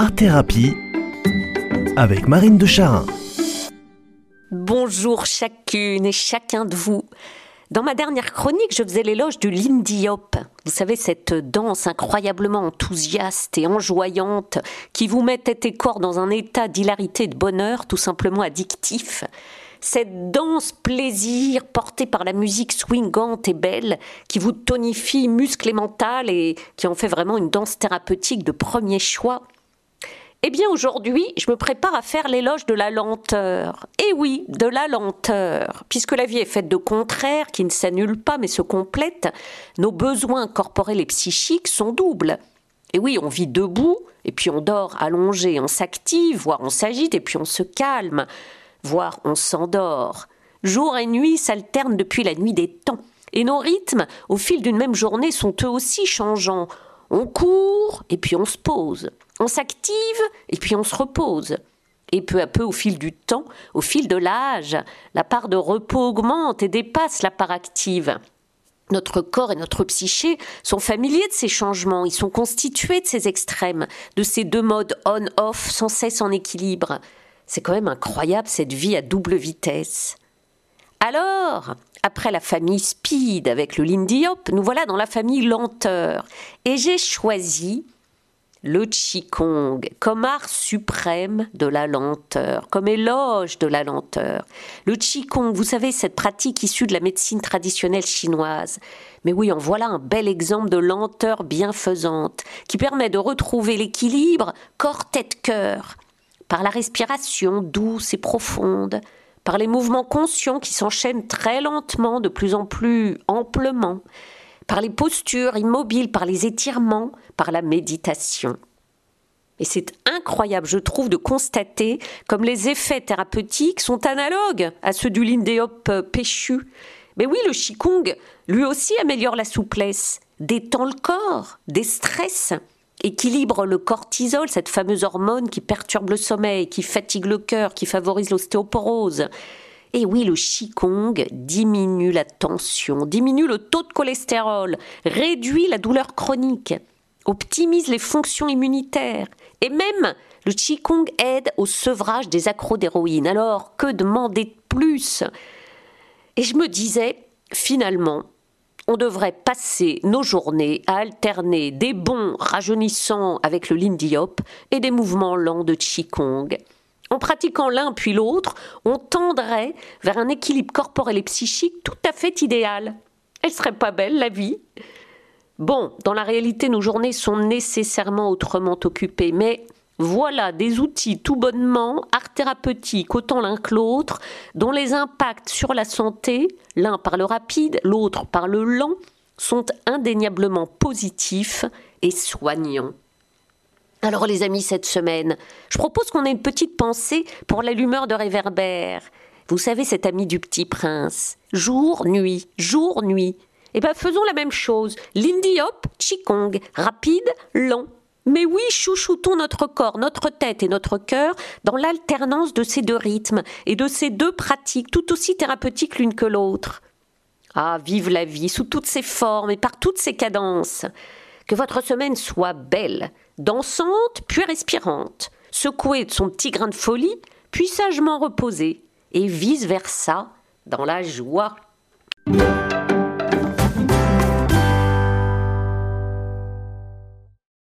Art Thérapie avec Marine de Charin. Bonjour chacune et chacun de vous. Dans ma dernière chronique, je faisais l'éloge du Lindy Hop. Vous savez, cette danse incroyablement enthousiaste et enjoyante qui vous met tête et corps dans un état d'hilarité et de bonheur tout simplement addictif. Cette danse plaisir portée par la musique swingante et belle qui vous tonifie muscles et mental et qui en fait vraiment une danse thérapeutique de premier choix. Eh bien aujourd'hui, je me prépare à faire l'éloge de la lenteur. Et oui, de la lenteur. Puisque la vie est faite de contraires qui ne s'annulent pas mais se complètent, nos besoins corporels et psychiques sont doubles. Et oui, on vit debout, et puis on dort allongé, on s'active, voire on s'agite, et puis on se calme, voire on s'endort. Jour et nuit s'alternent depuis la nuit des temps. Et nos rythmes, au fil d'une même journée, sont eux aussi changeants. On court, et puis on se pose. On s'active et puis on se repose. Et peu à peu, au fil du temps, au fil de l'âge, la part de repos augmente et dépasse la part active. Notre corps et notre psyché sont familiers de ces changements, ils sont constitués de ces extrêmes, de ces deux modes on-off sans cesse en équilibre. C'est quand même incroyable cette vie à double vitesse. Alors, après la famille Speed avec le Lindy Hop, nous voilà dans la famille Lenteur. Et j'ai choisi le Qigong comme art suprême de la lenteur, comme éloge de la lenteur. Le Qigong, vous savez, cette pratique issue de la médecine traditionnelle chinoise. Mais oui, en voilà un bel exemple de lenteur bienfaisante qui permet de retrouver l'équilibre corps-tête-cœur par la respiration douce et profonde, par les mouvements conscients qui s'enchaînent très lentement, de plus en plus amplement, par les postures immobiles, par les étirements, par la méditation. Et c'est incroyable, je trouve, de constater comme les effets thérapeutiques sont analogues à ceux du Lindeop euh, péchu. Mais oui, le Qigong, lui aussi, améliore la souplesse, détend le corps, déstresse, équilibre le cortisol, cette fameuse hormone qui perturbe le sommeil, qui fatigue le cœur, qui favorise l'ostéoporose. Et oui, le Qigong diminue la tension, diminue le taux de cholestérol, réduit la douleur chronique, optimise les fonctions immunitaires. Et même, le Qigong aide au sevrage des accros d'héroïne. Alors, que demander de plus? Et je me disais, finalement, on devrait passer nos journées à alterner des bons rajeunissants avec le Lindy Hop et des mouvements lents de Qigong. En pratiquant l'un puis l'autre, on tendrait vers un équilibre corporel et psychique tout à fait idéal. Elle serait pas belle, la vie Bon, dans la réalité, nos journées sont nécessairement autrement occupées, mais voilà des outils tout bonnement art thérapeutiques autant l'un que l'autre, dont les impacts sur la santé, l'un par le rapide, l'autre par le lent, sont indéniablement positifs et soignants. Alors les amis, cette semaine, je propose qu'on ait une petite pensée pour l'allumeur de réverbère. Vous savez, cet ami du petit prince. Jour, nuit, jour, nuit. Eh bien, faisons la même chose. Lindy hop, Qigong. Rapide, lent. Mais oui, chouchoutons notre corps, notre tête et notre cœur dans l'alternance de ces deux rythmes et de ces deux pratiques tout aussi thérapeutiques l'une que l'autre. Ah, vive la vie sous toutes ses formes et par toutes ses cadences. Que votre semaine soit belle, dansante puis respirante, secouée de son petit grain de folie, puis sagement reposée, et vice-versa dans la joie.